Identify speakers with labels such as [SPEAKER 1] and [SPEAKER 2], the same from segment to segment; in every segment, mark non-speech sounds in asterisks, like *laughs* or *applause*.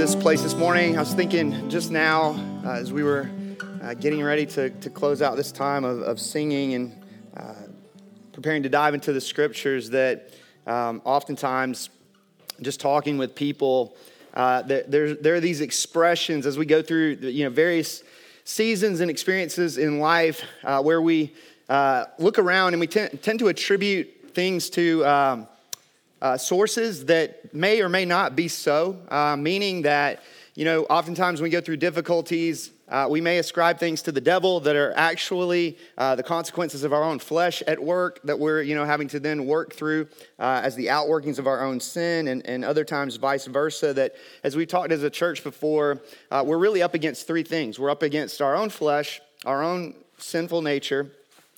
[SPEAKER 1] this place this morning. I was thinking just now uh, as we were uh, getting ready to, to close out this time of, of singing and uh, preparing to dive into the scriptures that um, oftentimes just talking with people, uh, there, there, there are these expressions as we go through you know, various seasons and experiences in life uh, where we uh, look around and we tend, tend to attribute things to. Um, uh, sources that may or may not be so, uh, meaning that, you know, oftentimes when we go through difficulties, uh, we may ascribe things to the devil that are actually uh, the consequences of our own flesh at work that we're, you know, having to then work through uh, as the outworkings of our own sin, and, and other times vice versa. That as we talked as a church before, uh, we're really up against three things. We're up against our own flesh, our own sinful nature,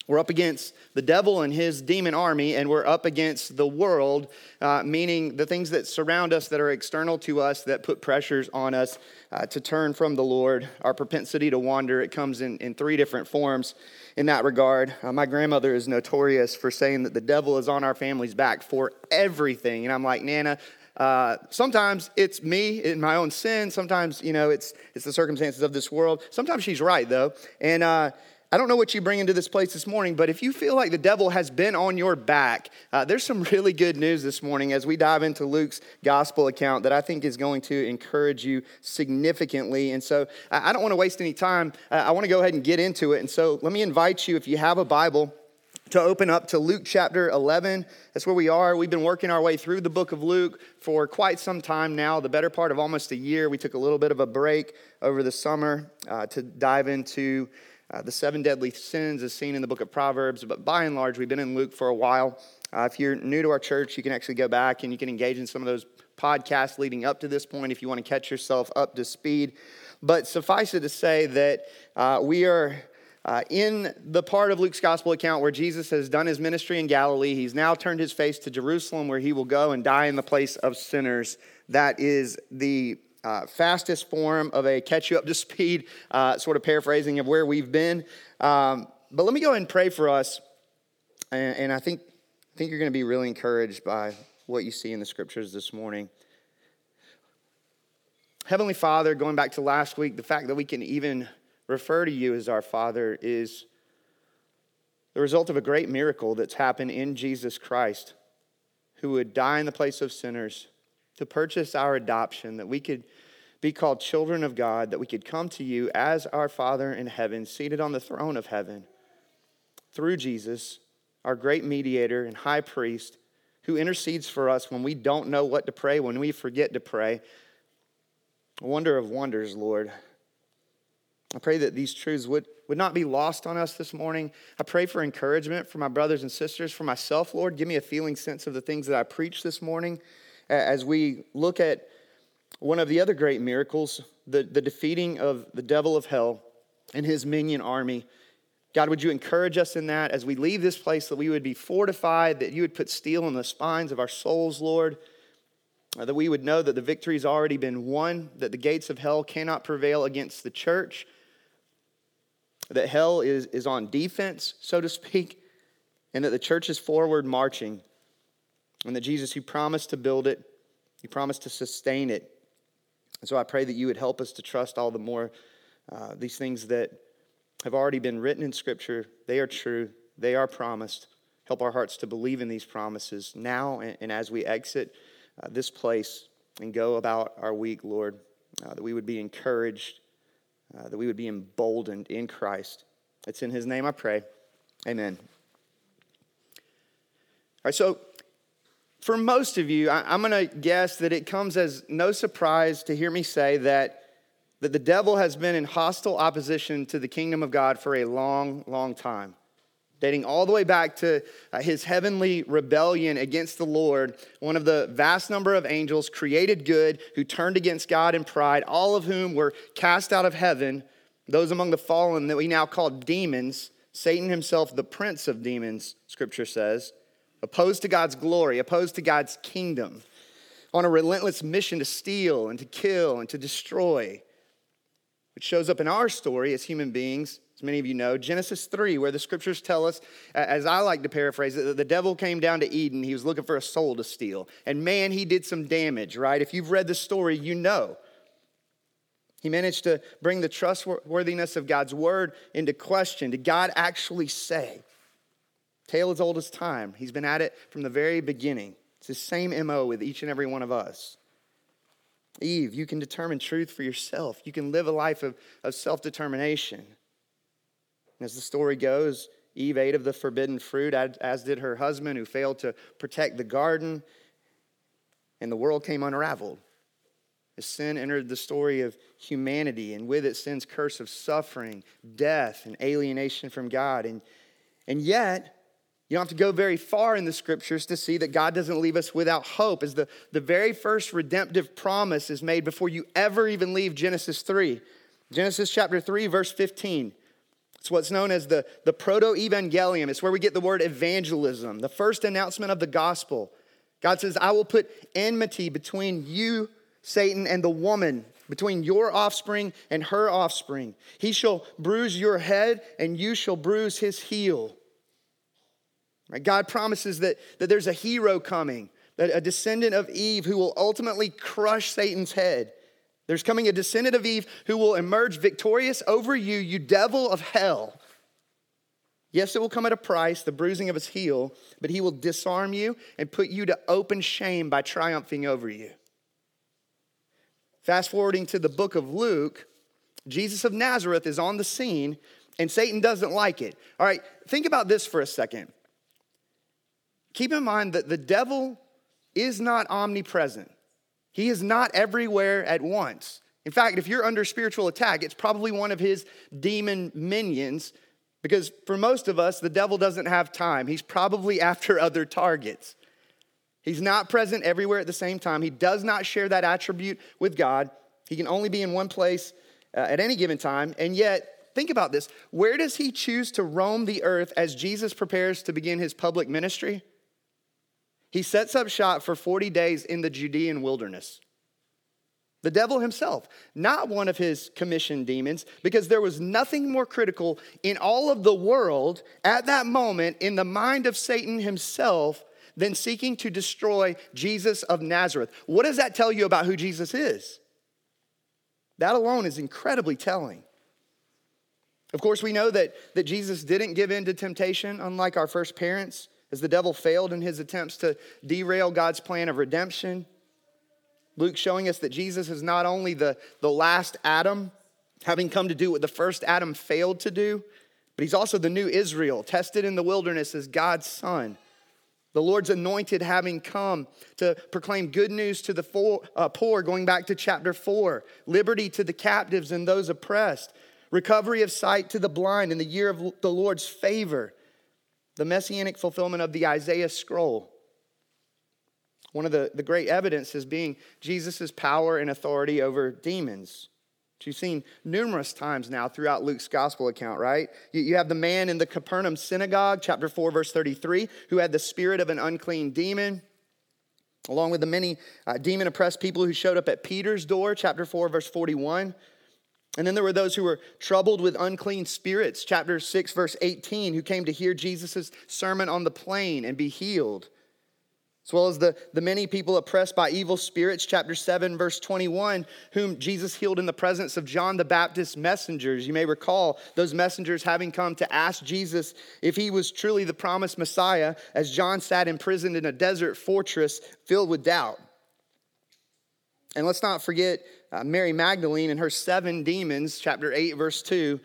[SPEAKER 1] we're up against the devil and his demon army, and we're up against the world, uh, meaning the things that surround us that are external to us that put pressures on us uh, to turn from the Lord. Our propensity to wander, it comes in, in three different forms in that regard. Uh, my grandmother is notorious for saying that the devil is on our family's back for everything. And I'm like, Nana, uh, sometimes it's me in my own sin. Sometimes, you know, it's, it's the circumstances of this world. Sometimes she's right, though. And, uh, I don't know what you bring into this place this morning, but if you feel like the devil has been on your back, uh, there's some really good news this morning as we dive into Luke's gospel account that I think is going to encourage you significantly. And so I don't want to waste any time. Uh, I want to go ahead and get into it. And so let me invite you, if you have a Bible, to open up to Luke chapter 11. That's where we are. We've been working our way through the book of Luke for quite some time now, the better part of almost a year. We took a little bit of a break over the summer uh, to dive into uh, the seven deadly sins is seen in the book of Proverbs, but by and large, we've been in Luke for a while. Uh, if you're new to our church, you can actually go back and you can engage in some of those podcasts leading up to this point if you want to catch yourself up to speed. But suffice it to say that uh, we are uh, in the part of Luke's gospel account where Jesus has done his ministry in Galilee. He's now turned his face to Jerusalem where he will go and die in the place of sinners. That is the uh, fastest form of a catch you up *laughs* to speed uh, sort of paraphrasing of where we've been. Um, but let me go ahead and pray for us. And, and I think, I think you're going to be really encouraged by what you see in the scriptures this morning. Heavenly Father, going back to last week, the fact that we can even refer to you as our Father is the result of a great miracle that's happened in Jesus Christ, who would die in the place of sinners to purchase our adoption, that we could be called children of God, that we could come to you as our Father in heaven, seated on the throne of heaven, through Jesus, our great mediator and high priest, who intercedes for us when we don't know what to pray, when we forget to pray. A wonder of wonders, Lord. I pray that these truths would, would not be lost on us this morning. I pray for encouragement for my brothers and sisters, for myself, Lord. Give me a feeling sense of the things that I preach this morning as we look at one of the other great miracles, the, the defeating of the devil of hell and his minion army. God, would you encourage us in that as we leave this place that we would be fortified, that you would put steel in the spines of our souls, Lord, uh, that we would know that the victory has already been won, that the gates of hell cannot prevail against the church, that hell is, is on defense, so to speak, and that the church is forward marching and that Jesus, you promised to build it, you promised to sustain it. And so I pray that you would help us to trust all the more uh, these things that have already been written in Scripture. They are true, they are promised. Help our hearts to believe in these promises now and, and as we exit uh, this place and go about our week, Lord, uh, that we would be encouraged, uh, that we would be emboldened in Christ. It's in His name I pray. Amen. All right, so for most of you, I, am going to guess that it comes as no surprise to hear me say that, that the devil has been in hostile opposition to the kingdom of God for a long, long time. Dating all the way back to uh, his heavenly rebellion against the Lord, one of the vast number of angels created good who turned against God in pride, all of whom were cast out of heaven, those among the fallen that we now call demons, Satan himself, the prince of demons, scripture says opposed to God's glory, opposed to God's kingdom, on a relentless mission to steal and to kill and to destroy, which shows up in our story as human beings, as many of you know, Genesis 3, where the scriptures tell us, as I like to paraphrase it, that the devil came down to Eden. He was looking for a soul to steal. And man, he did some damage, right? If you've read the story, you know. He managed to bring the trustworthiness of God's word into question. Did God actually say? Tale as old as time. He's been at it from the very beginning. It's the same MO with each and every one of us. Eve, you can determine truth for yourself. You can live a life of, of self determination. As the story goes, Eve ate of the forbidden fruit, as did her husband, who failed to protect the garden, and the world came unraveled. As sin entered the story of humanity, and with it, sin's curse of suffering, death, and alienation from God. And, and yet, you don't have to go very far in the scriptures to see that God doesn't leave us without hope, as the, the very first redemptive promise is made before you ever even leave Genesis 3. Genesis chapter 3, verse 15. It's what's known as the, the proto evangelium. It's where we get the word evangelism, the first announcement of the gospel. God says, I will put enmity between you, Satan, and the woman, between your offspring and her offspring. He shall bruise your head, and you shall bruise his heel. God promises that, that there's a hero coming, that a descendant of Eve who will ultimately crush Satan's head. There's coming a descendant of Eve who will emerge victorious over you, you devil of hell. Yes, it will come at a price, the bruising of his heel, but he will disarm you and put you to open shame by triumphing over you. Fast forwarding to the book of Luke, Jesus of Nazareth is on the scene and Satan doesn't like it. All right, think about this for a second. Keep in mind that the devil is not omnipresent. He is not everywhere at once. In fact, if you're under spiritual attack, it's probably one of his demon minions because for most of us, the devil doesn't have time. He's probably *laughs* after other targets. He's not present everywhere at the same time. He does not share that attribute with God. He can only be in one place uh, at any given time. And yet, think about this where does he choose to roam the earth as Jesus prepares to begin his public ministry? He sets up shop for 40 days in the Judean wilderness. The devil himself, not one of his commissioned demons, because there was nothing more critical in all of the world at that moment in the mind of Satan himself than seeking to destroy Jesus of Nazareth. What does that tell you about who Jesus is? That alone is incredibly telling. Of course, we know that, that Jesus didn't give in to temptation, unlike our first parents as the devil failed in his attempts to derail God's plan of redemption. Luke showing us that Jesus is not only the, the last Adam, having come to do what the first Adam failed to do, but he's also the new Israel, tested in the wilderness as God's son. The Lord's anointed, having come to proclaim good news to the uh, poor, going back to chapter 4, liberty to the captives and those oppressed, recovery of sight to the blind in the year of the Lord's favor the messianic fulfillment of the Isaiah scroll. One of the, the great evidences being Jesus' power and authority over demons. Which you've seen numerous times now throughout Luke's gospel account, right? You, you have the man in the Capernaum synagogue, chapter 4, verse 33, who had the spirit of an unclean demon, along with the many uh, demon oppressed people who showed up at Peter's door, chapter 4, verse 41. And then there were those who were troubled with unclean spirits, chapter 6, verse 18, who came to hear Jesus' sermon on the plain and be healed. As well as the, the many people oppressed by evil spirits, chapter 7, verse 21, whom Jesus healed in the presence of John the Baptist's messengers. You may recall those messengers having come to ask Jesus if he was truly the promised Messiah, as John sat imprisoned in a desert fortress filled with doubt. And let's not forget uh, Mary Magdalene and her seven demons, chapter 8, verse 2.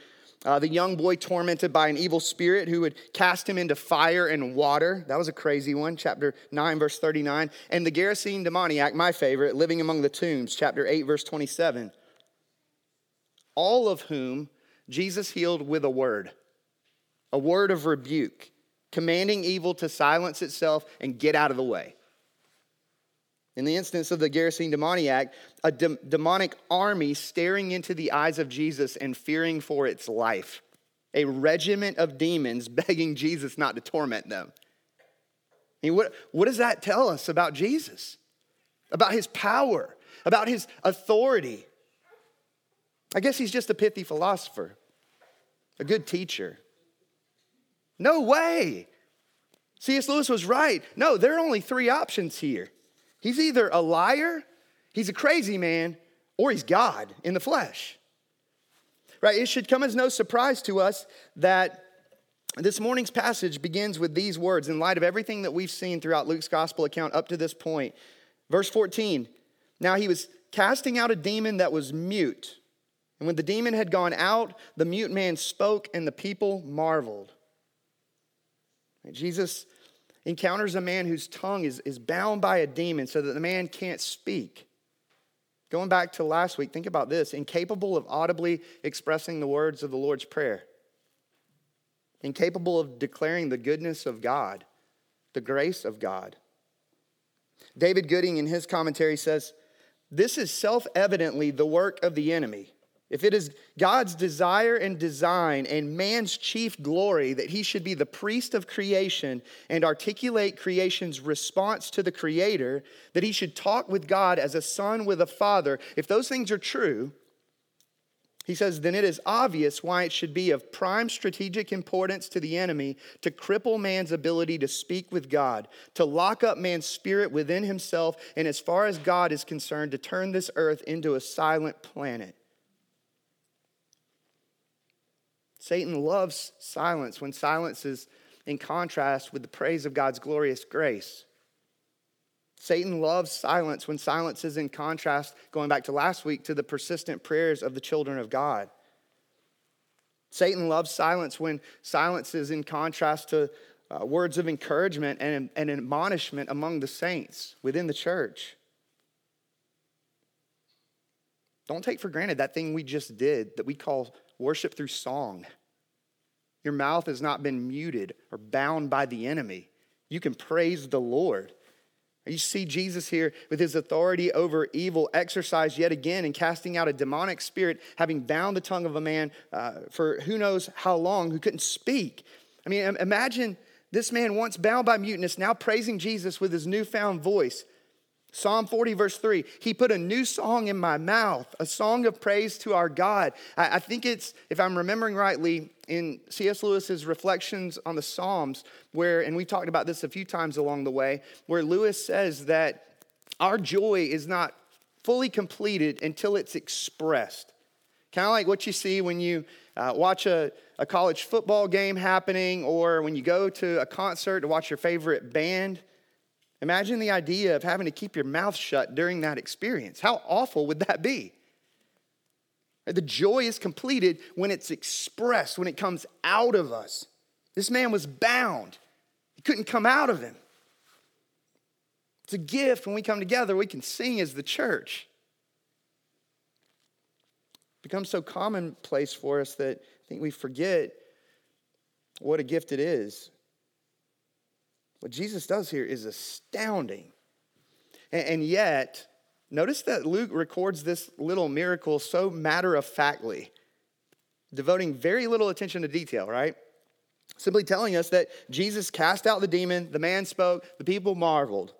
[SPEAKER 1] Uh, the young boy tormented by an evil spirit who would cast him into fire and water. That was a crazy one, chapter 9, verse 39. And the Gerasene demoniac, my favorite, living among the tombs, chapter 8, verse 27. All of whom Jesus healed with a word, a word of rebuke, commanding evil to silence itself and get out of the way. In the instance of the Gerasene demoniac, a de- demonic army staring into the eyes of Jesus and fearing for its life. A regiment of demons *laughs* begging Jesus not to torment them. I mean, what, what does that tell us about Jesus? About his power, about his authority? I guess he's just a pithy philosopher. a good teacher. No way. C.S. Lewis was right. No, there are only three options here. He's either a liar, he's a crazy man, or he's God in the flesh. Right? It should come as no surprise to us that this morning's passage begins with these words in light of everything that we've seen throughout Luke's gospel account up to this point. Verse 14 Now he was casting out a demon that was mute. And when the demon had gone out, the mute man spoke, and the people marveled. Jesus encounters a man whose tongue is, is bound by a demon so that the man can't speak. Going back to last week, think about this incapable of audibly expressing the words of the Lord's Prayer, incapable of declaring the goodness of God, the grace of God. David Gooding, in his commentary, says, This is self evidently the work of the enemy if it is God's desire and design and man's chief glory that he should be the priest of creation and articulate creation's response to the Creator, that he should talk with God as a son with a father, if those things are true, he says, then it is obvious why it should be of prime strategic importance to the enemy to cripple man's ability to speak with God, to lock up man's spirit within himself, and as far as God is concerned, to turn this earth into a silent planet. Satan loves silence when silence is in contrast with the praise of God's glorious grace. Satan loves silence when silence is in contrast, going back to last week, to the persistent prayers of the children of God. Satan loves silence when silence is in contrast to uh, words of encouragement and, and admonishment among the saints within the church. Don't take for granted that thing we just did that we call worship through song. Your mouth has not been muted or bound by the enemy. You can praise the Lord. You see Jesus here with his authority over evil exercised yet again in casting out a demonic spirit, having bound the tongue of a man uh, for who knows how long who couldn't speak. I mean, imagine this man once bound by muteness, now praising Jesus with his newfound voice. Psalm 40, verse 3 He put a new song in my mouth, a song of praise to our God. I, I think it's, if I'm remembering rightly, in C.S. Lewis's reflections on the Psalms, where, and we talked about this a few times along the way, where Lewis says that our joy is not fully completed until it's expressed. Kind of like what you see when you uh, watch a, a college football game happening or when you go to a concert to watch your favorite band. Imagine the idea of having to keep your mouth shut during that experience. How awful would that be? The joy is completed when it's expressed, when it comes out of us. This man was bound, he couldn't come out of him. It's a gift when we come together, we can sing as the church. It becomes so commonplace for us that I think we forget what a gift it is. What Jesus does here is astounding. And yet, notice that Luke records this little miracle so matter of factly, devoting very little attention to detail, right? Simply telling us that Jesus cast out the demon, the man spoke, the people marveled.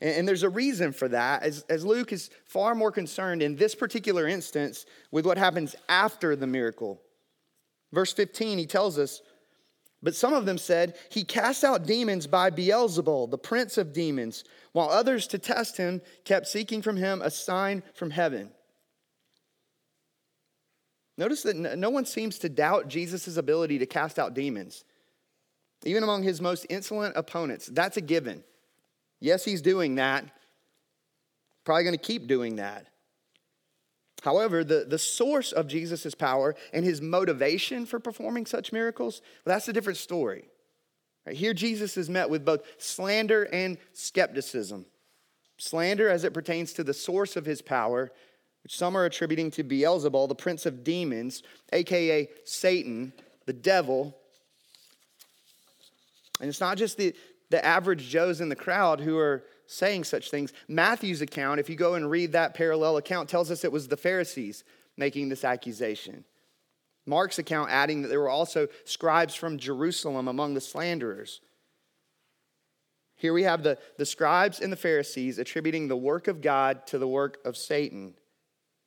[SPEAKER 1] And, there's a reason for that, as, as Luke is far more concerned in this particular instance with what happens after the miracle. Verse 15, he tells us but some of them said, He cast out demons by Beelzebul, the prince of demons, while others, to test him, kept seeking from him a sign from heaven. Notice that no one seems to doubt Jesus' ability to cast out demons, even among his most insolent opponents. That's a given. Yes, he's doing that. Probably going to keep doing that. However, the, the source of Jesus' power and his motivation for performing such miracles, well, that's a different story. Right, here, Jesus is met with both slander and skepticism. Slander as it pertains to the source of his power, which some are attributing to Beelzebul, the prince of demons, aka Satan, the devil. And it's not just the, the average Joes in the crowd who are saying such things. Matthew's account, if you go and read that parallel account, tells us it was the Pharisees making this accusation. Mark's account adding that there were also scribes from Jerusalem among the slanderers. Here we have the, the scribes and the Pharisees attributing the work of God to the work of Satan.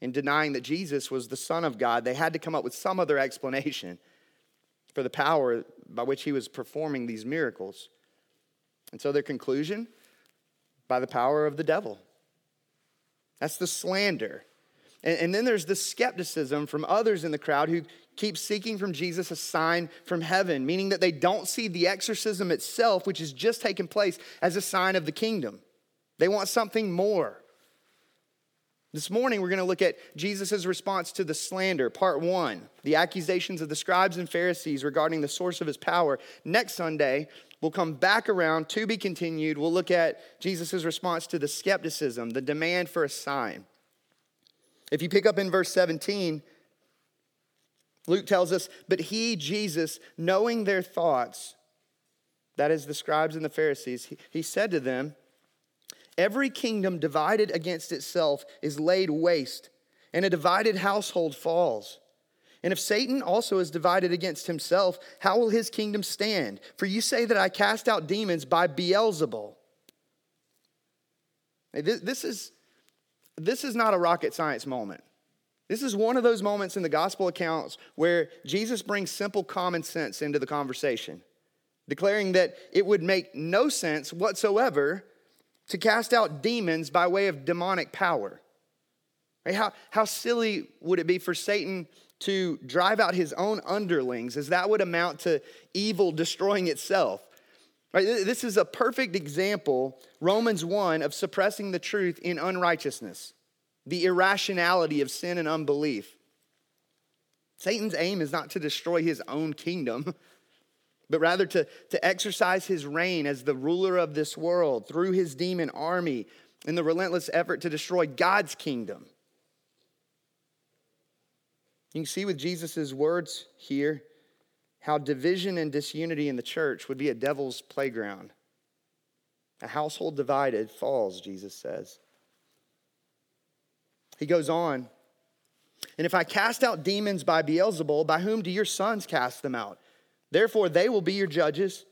[SPEAKER 1] and denying that Jesus was the Son of God, they had to come up with some other explanation for the power by which he was performing these miracles. And so their conclusion by the power of the devil. That's the slander. And, and, then there's the skepticism from others in the crowd who keep seeking from Jesus a sign from heaven, meaning that they don't see the exorcism itself, which has just taken place, as a sign of the kingdom. They want something more. This morning, we're going to look at Jesus' response to the slander, part one, the accusations of the scribes and Pharisees regarding the source of his power. Next Sunday, we'll come back around to be continued. We'll look at Jesus' response to the skepticism, the demand for a sign. If you pick up in verse 17, Luke tells us, But he, Jesus, knowing their thoughts, that is the scribes and the Pharisees, he, said to them, Every kingdom divided against itself is laid waste, and a divided household falls. And if Satan also is divided against himself, how will his kingdom stand? For you say that I cast out demons by Beelzebul. This is, this is not a rocket science moment. This is one of those moments in the gospel accounts where Jesus brings simple common sense into the conversation, declaring that it would make no sense whatsoever to cast out demons by way of demonic power. Right? How, how silly would it be for Satan to drive out his own underlings, as that would amount to evil destroying itself? Right? This is a perfect example, Romans 1, of suppressing the truth in unrighteousness, the irrationality of sin and unbelief. Satan's aim is not to destroy his own kingdom, *laughs* but rather to, to exercise his reign as the ruler of this world through his demon army in the relentless effort to destroy God's kingdom. You can see with Jesus' words here how division and disunity in the church would be a devil's playground. A household divided falls, Jesus says. He goes on, and if I cast out demons by Beelzebul, by whom do your sons cast them out? Therefore, they will be your judges.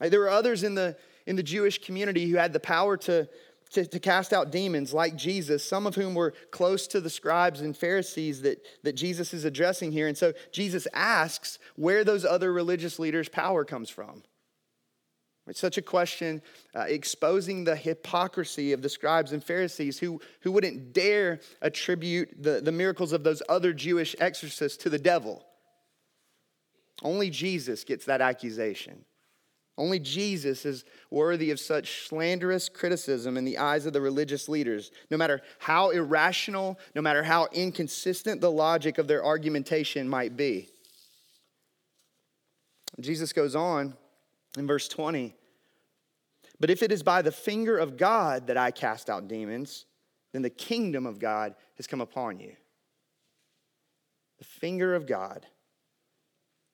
[SPEAKER 1] There were others in the, in the Jewish community who had the power to, to, to, cast out demons, like Jesus, some of whom were close to the scribes and Pharisees that, that Jesus is addressing here. And so Jesus asks where those other religious leaders' power comes from. It's such a question uh, exposing the hypocrisy of the scribes and Pharisees who, who wouldn't dare attribute the, the miracles of those other Jewish exorcists to the devil. Only Jesus gets that accusation. Only Jesus is worthy of such slanderous criticism in the eyes of the religious leaders, no matter how irrational, no matter how inconsistent the logic of their argumentation might be. Jesus goes on in verse 20 But if it is by the finger of God that I cast out demons, then the kingdom of God has come upon you. The finger of God.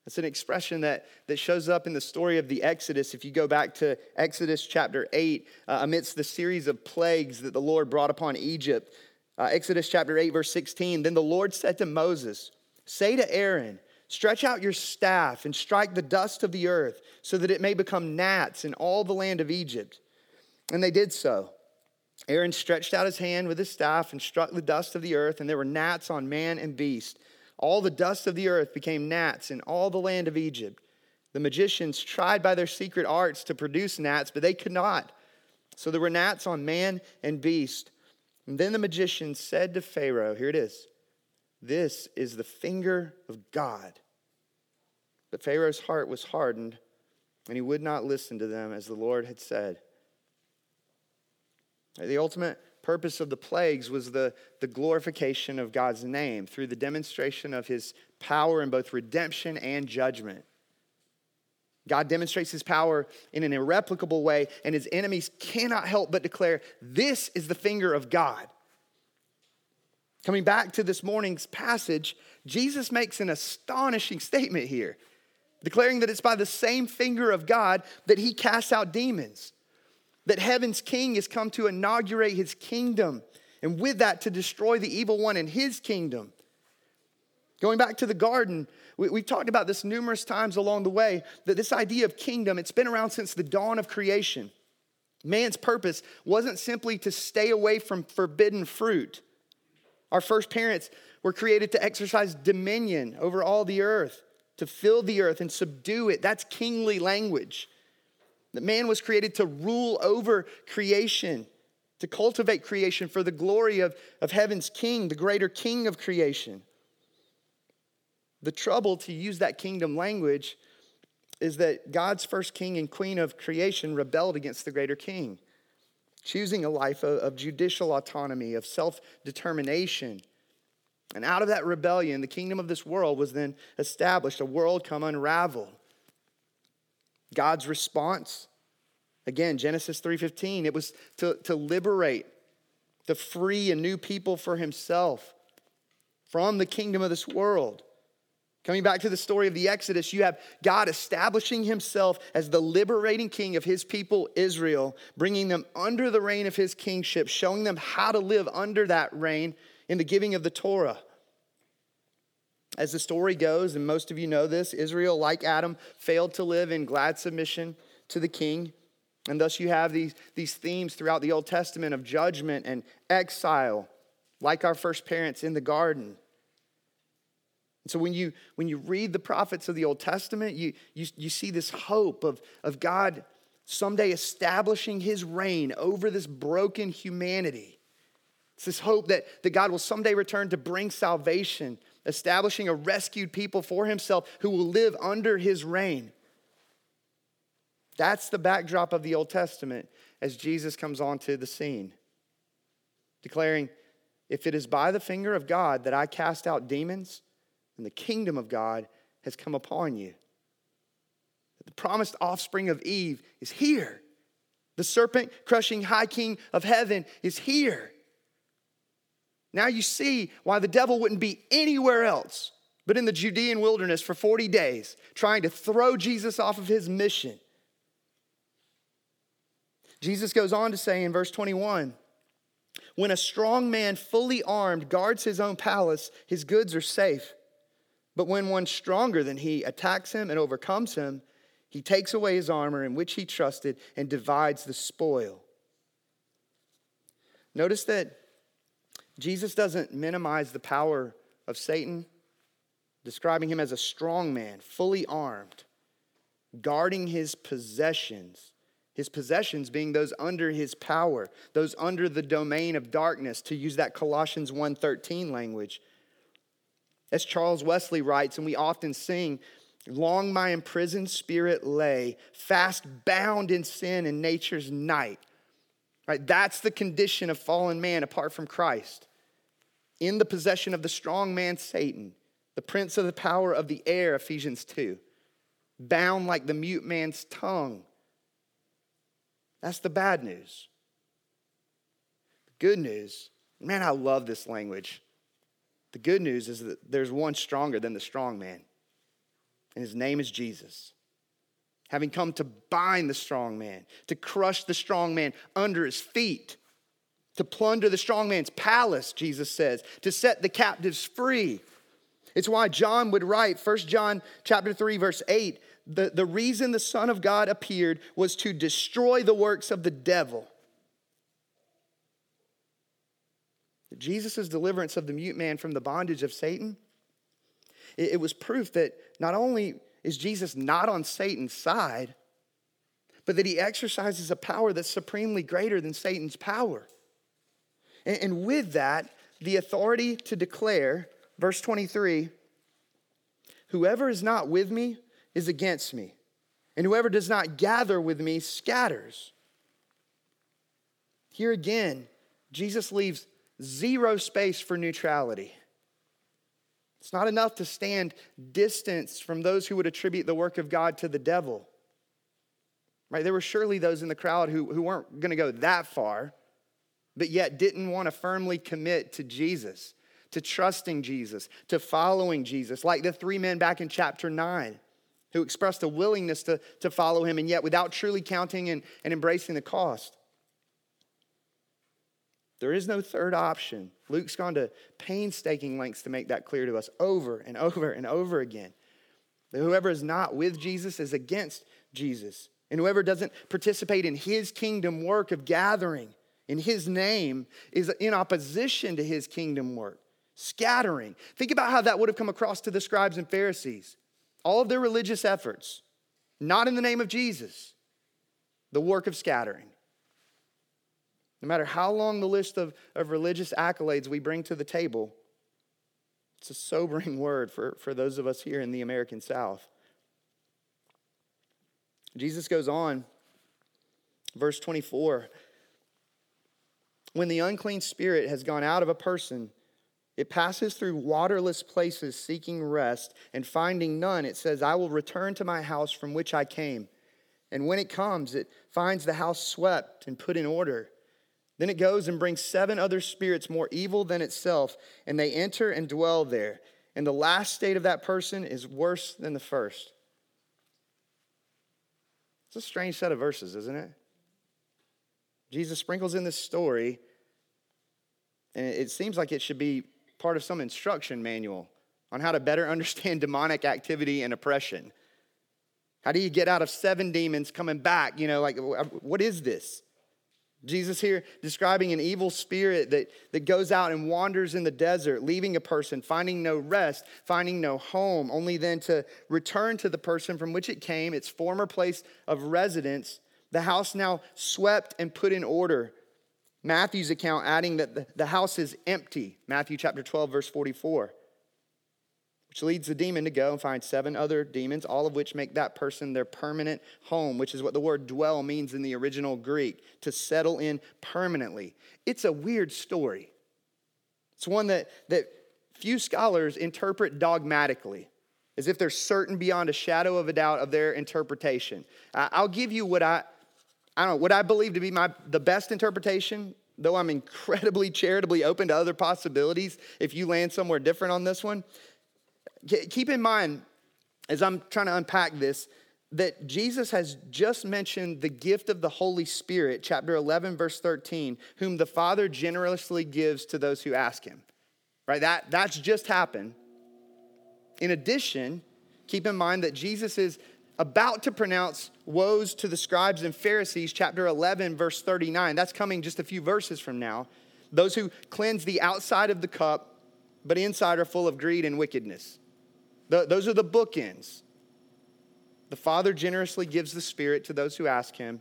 [SPEAKER 1] It's an expression that, that shows up in the story of the Exodus. If you go back to Exodus chapter 8, uh, amidst the series of plagues that the Lord brought upon Egypt, uh, Exodus chapter 8, verse 16, then the Lord said to Moses, Say to Aaron, Stretch out your staff and strike the dust of the earth, so that it may become gnats in all the land of Egypt. And they did so. Aaron stretched out his hand with his staff and struck the dust of the earth, and there were gnats on man and beast. All the dust of the earth became gnats in all the land of Egypt. The magicians tried by their secret arts to produce gnats, but they could not. So there were gnats on man and beast. And then the magicians said to Pharaoh, Here it is, this is the finger of God. But Pharaoh's heart was hardened, and he would not listen to them as the Lord had said. The ultimate purpose of the plagues was the, the glorification of God's name through the demonstration of his power in both redemption and judgment. God demonstrates his power in an irreplicable way, and his enemies cannot help but declare, This is the finger of God. Coming back to this morning's passage, Jesus makes an astonishing statement here, declaring that it's by the same finger of God that he casts out demons that heaven's king has come to inaugurate his kingdom, and with that, to destroy the evil one in his kingdom. Going back to the garden, we, have talked about this numerous times along the way that this idea of kingdom, it's been around since the dawn of creation. Man's purpose wasn't simply to stay away from forbidden fruit. Our first parents were created to exercise dominion over all the earth, to fill the earth and subdue it. That's kingly language. That man was created to rule over creation, to cultivate creation for the glory of, of heaven's king, the greater king of creation. The trouble to use that kingdom language is that God's first king and queen of creation rebelled against the greater king, choosing a life of, of judicial autonomy, of self determination. And out of that rebellion, the kingdom of this world was then established, a world come unraveled. God's response, again, Genesis 3:15, it was to, to liberate, to free a new people for himself from the kingdom of this world. Coming back to the story of the Exodus, you have God establishing himself as the liberating king of his people, Israel, bringing them under the reign of his kingship, showing them how to live under that reign in the giving of the Torah. As the story goes, and most of you know this, Israel, like Adam, failed to live in glad submission to the king. And thus you have these, these themes throughout the Old Testament of judgment and exile, like our first parents in the garden. And so when you, when you read the prophets of the Old Testament, you, you, you see this hope of, of God someday establishing his reign over this broken humanity. It's this hope that, that God will someday return to bring salvation, establishing a rescued people for himself who will live under his reign. That's the backdrop of the Old Testament as Jesus comes onto the scene, declaring, If it is by the finger of God that I cast out demons, and the kingdom of God has come upon you. The promised offspring of Eve is here. The serpent crushing high king of heaven is here. Now you see why the devil wouldn't be anywhere else but in the Judean wilderness for 40 days, trying to throw Jesus off of his mission. Jesus goes on to say in verse 21 When a strong man, fully armed, guards his own palace, his goods are safe. But when one stronger than he attacks him and overcomes him, he takes away his armor in which he trusted and divides the spoil. Notice that Jesus doesn't minimize the power of Satan, describing him as a strong man, fully armed, guarding his possessions. His possessions being those under his power, those under the domain of darkness, to use that Colossians 1:13 language. As Charles Wesley writes, and we often sing, Long my imprisoned spirit lay, fast bound in sin and nature's night. Right? That's the condition of fallen man apart from Christ. In the possession of the strong man Satan, the prince of the power of the air, Ephesians 2. Bound like the mute man's tongue. That's the bad news. The good news, man, I love this language. The good news is that there's one stronger than the strong man, and his name is Jesus. Having come to bind the strong man, to crush the strong man under his feet, to plunder the strong man's palace, Jesus says, to set the captives free. It's why John would write, 1 John chapter 3, verse 8, the, the reason the Son of God appeared was to destroy the works of the devil. Jesus' deliverance of the mute man from the bondage of Satan, it, it was proof that not only is Jesus not on Satan's side, but that he exercises a power that's supremely greater than Satan's power. And, with that, the authority to declare, verse 23 whoever is not with me is against me, and whoever does not gather with me scatters. Here again, Jesus leaves zero space for neutrality. It's not enough to stand distance from those who would attribute the work of God to the devil. Right? There were surely those in the crowd who, who weren't going to go that far, but yet didn't want to firmly commit to Jesus, to trusting Jesus, to following Jesus, like the three men back in chapter 9 who expressed a willingness to, to follow him, and yet without truly counting and, and embracing the cost. There is no third option. Luke's gone to painstaking lengths to make that clear to us over and over and over again. That whoever is not with Jesus is against Jesus. And whoever doesn't participate in his kingdom work of gathering in his name is in opposition to his kingdom work, scattering. Think about how that would have come across to the scribes and Pharisees. All of their religious efforts, not in the name of Jesus, the work of scattering. No matter how long the list of, of religious accolades we bring to the table, it's a sobering *laughs* word for, for those of us here in the American South. Jesus goes on, verse 24. When the unclean spirit has gone out of a person, it passes through waterless places seeking rest, and finding none, it says, I will return to my house from which I came. And when it comes, it finds the house swept and put in order. Then it goes and brings seven other spirits more evil than itself, and they enter and dwell there. And the last state of that person is worse than the first. It's a strange set of verses, isn't it? Jesus sprinkles in this story, and it seems like it should be part of some instruction manual on how to better *laughs* understand demonic activity and oppression. How do you get out of seven demons coming back? You know, like, what is this? Jesus here describing an evil spirit that, that goes out and wanders in the desert, leaving a person, finding no rest, finding no home, only then to return to the person from which it came, its former place of residence, the house now swept and put in order. Matthew's account adding that the, house is empty, Matthew chapter 12, verse 44 which leads the demon to go and find seven other demons, all of which make that person their permanent home, which is what the word dwell means in the original Greek, to settle in permanently. It's a weird story. It's one that, that few scholars interpret dogmatically, as if they're certain beyond a shadow of a doubt of their interpretation. I'll give you what I, I don't know, what I believe to be my, the best interpretation, though I'm incredibly *laughs* charitably open to other possibilities if you land somewhere different on this one. Keep in mind, as I'm trying to unpack this, that Jesus has just mentioned the gift of the Holy Spirit, chapter 11, verse 13, whom the Father generously gives to those who ask him. Right? That, that's just happened. In addition, keep in mind that Jesus is about to pronounce woes to the scribes and Pharisees, chapter 11, verse 39. That's coming just a few verses from now. Those who cleanse the outside of the cup, but inside are full of greed and wickedness. The, those are the bookends. The Father generously gives the Spirit to those who ask Him.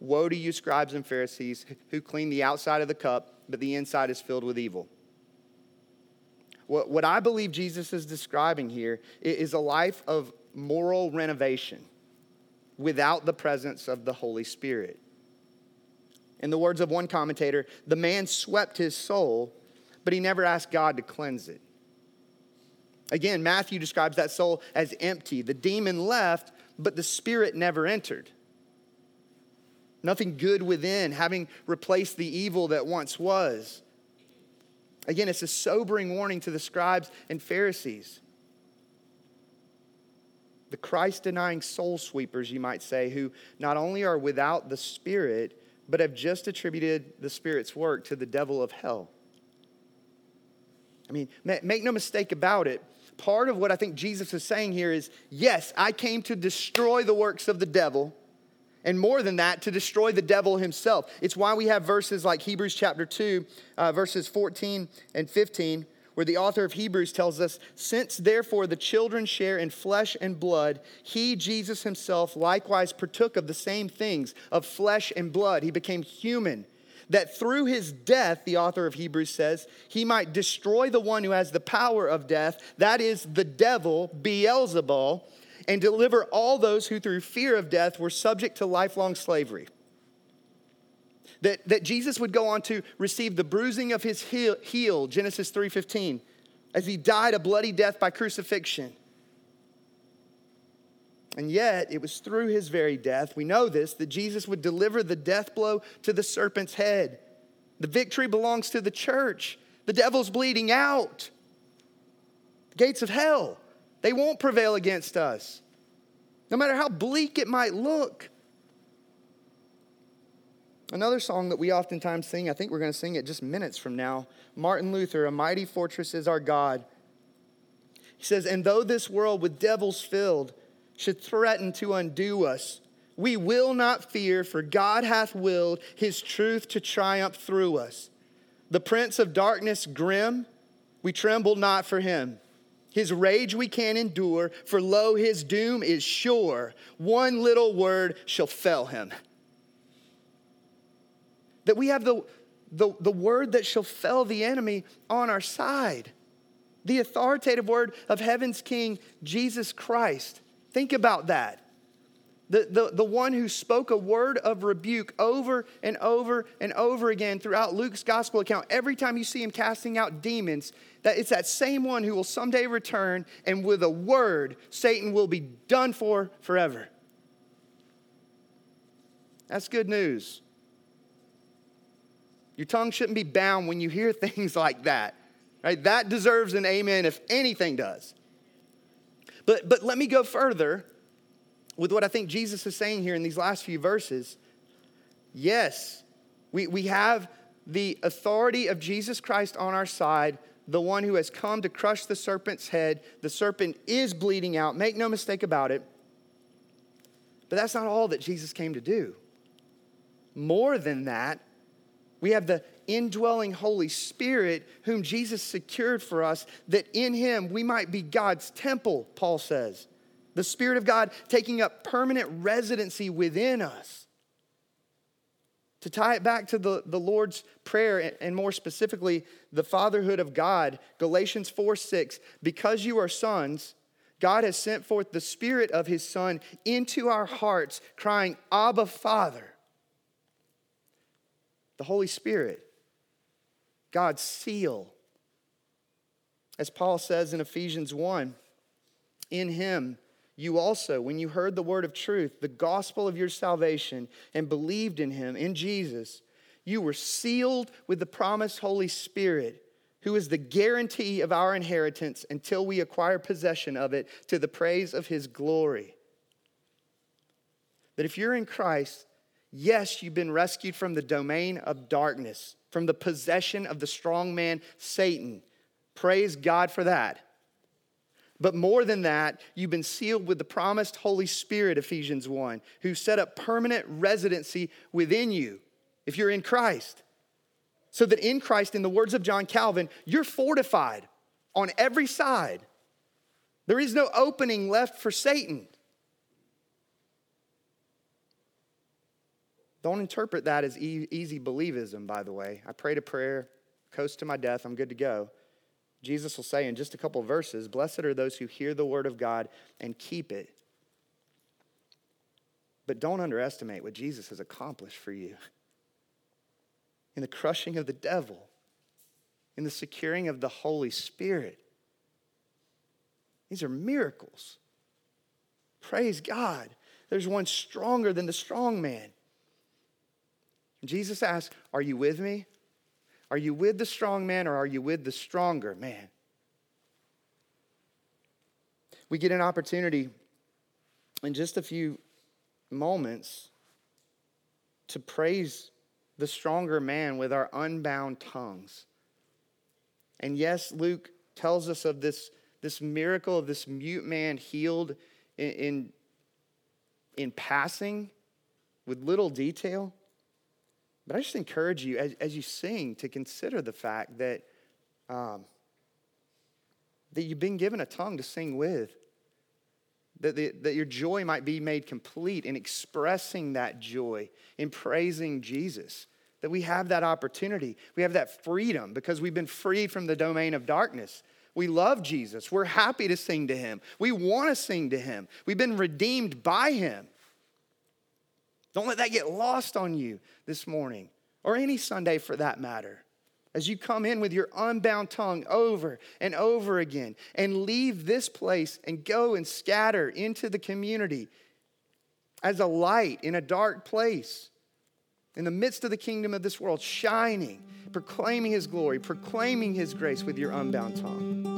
[SPEAKER 1] Woe to you, scribes and Pharisees, who clean the outside of the cup, but the inside is filled with evil. What, what I believe Jesus is describing here is a life of moral renovation without the presence of the Holy Spirit. In the words of one commentator, the man swept his soul, but he never asked God to cleanse it. Again, Matthew describes that soul as empty. The demon left, but the spirit never entered. Nothing good within, having replaced the evil that once was. Again, it's a sobering warning to the scribes and Pharisees. The Christ denying soul sweepers, you might say, who not only are without the Spirit, but have just attributed the Spirit's work to the devil of hell. I mean, make no mistake about it part of what I think Jesus is saying here is yes, I came to destroy the works of the devil. And more than that, to destroy the devil himself. It's why we have verses like Hebrews chapter 2, uh, verses 14 and 15, where the author of Hebrews tells us, Since therefore the children share in flesh and blood, he, Jesus himself, likewise partook of the same things, of flesh and blood. He became human that through his death, the author of Hebrews says, he might destroy the one who has the power of death, that is the devil, Beelzebul, and deliver all those who through fear of death were subject to lifelong slavery. That, that Jesus would go on to receive the bruising of his heel, heel Genesis 3:15, as he died a bloody death by crucifixion and yet, it was through his very death, we know this, that Jesus would deliver the death blow to the serpent's head. The victory belongs to the church. The devil's bleeding out. The gates of hell, they won't prevail against us, no matter how bleak it might look. Another song that we oftentimes sing, I think we're going to sing it just minutes from now Martin Luther, A Mighty Fortress is Our God. He says, And though this world with devils filled, should threaten to undo us, We will not fear, for God hath willed his truth to triumph through us. The prince of darkness, grim, we tremble not for him. His rage we can endure, for lo, his doom is sure. One little word shall fell him. That we have the, the, the word that shall fell the enemy on our side. The authoritative word of heaven's King, Jesus Christ. Think about that. The, the, the one who spoke a word of rebuke over and over and over again throughout Luke's gospel account. Every time you see him casting out demons, that it's that same one who will someday return, and with a word, Satan will be done for forever. That's good news. Your tongue shouldn't be bound when you hear *laughs* things like that. Right? That deserves an amen if anything does. But, but let me go further with what I think Jesus is saying here in these last few verses. Yes, we, we have the authority of Jesus Christ on our side, the one who has come to crush the serpent's head. The serpent is bleeding out, make no mistake about it. But that's not all that Jesus came to do. More than that, we have the indwelling Holy Spirit, whom Jesus secured for us, that in him we might be God's temple, Paul says. The Spirit of God taking up permanent residency within us. To tie it back to the, the Lord's Prayer, and more specifically, the fatherhood of God, Galatians 4 6, because you are sons, God has sent forth the Spirit of His Son into our hearts, crying, Abba, Father. The Holy Spirit God's seal. As Paul says in Ephesians 1, in him you also, when you heard the word of truth, the gospel of your salvation, and believed in him, in Jesus, you were sealed with the promised Holy Spirit, who is the guarantee of our inheritance until we acquire possession of it to the praise of his glory. That if you're in Christ, yes, you've been rescued from the domain of darkness from the possession of the strong man, Satan. Praise God for that. But more than that, you've been sealed with the promised Holy Spirit, Ephesians 1, who set up permanent residency within you if you're in Christ. So that in Christ, in the words of John Calvin, you're fortified on every side. There is no opening left for Satan. Don't interpret that as e- easy believism, by the way. I prayed a prayer, coast to my death, I'm good to go. Jesus will say in just a couple verses Blessed are those who hear the word of God and keep it. But don't underestimate what Jesus has accomplished for you in the crushing of the devil, in the securing of the Holy Spirit. These are miracles. Praise God. There's one stronger than the strong man. Jesus asks, Are you with me? Are you with the strong man or are you with the stronger man? We get an opportunity in just a few moments to praise the stronger man with our unbound tongues. And yes, Luke tells us of this, this miracle of this mute man healed in, in, in passing with little detail. But I just encourage you as, as you sing to consider the fact that, um, that you've been given a tongue to sing with. That, the, that your joy might be made complete in expressing that joy, in praising Jesus. That we have that opportunity. We have that freedom because we've been freed from the domain of darkness. We love Jesus. We're happy to sing to him. We want to sing to him. We've been redeemed by him. Don't let that get lost on you this morning or any Sunday for that matter. As you come in with your unbound tongue over and over again and leave this place and go and scatter into the community as a light in a dark place in the midst of the kingdom of this world, shining, proclaiming his glory, proclaiming his grace with your unbound tongue.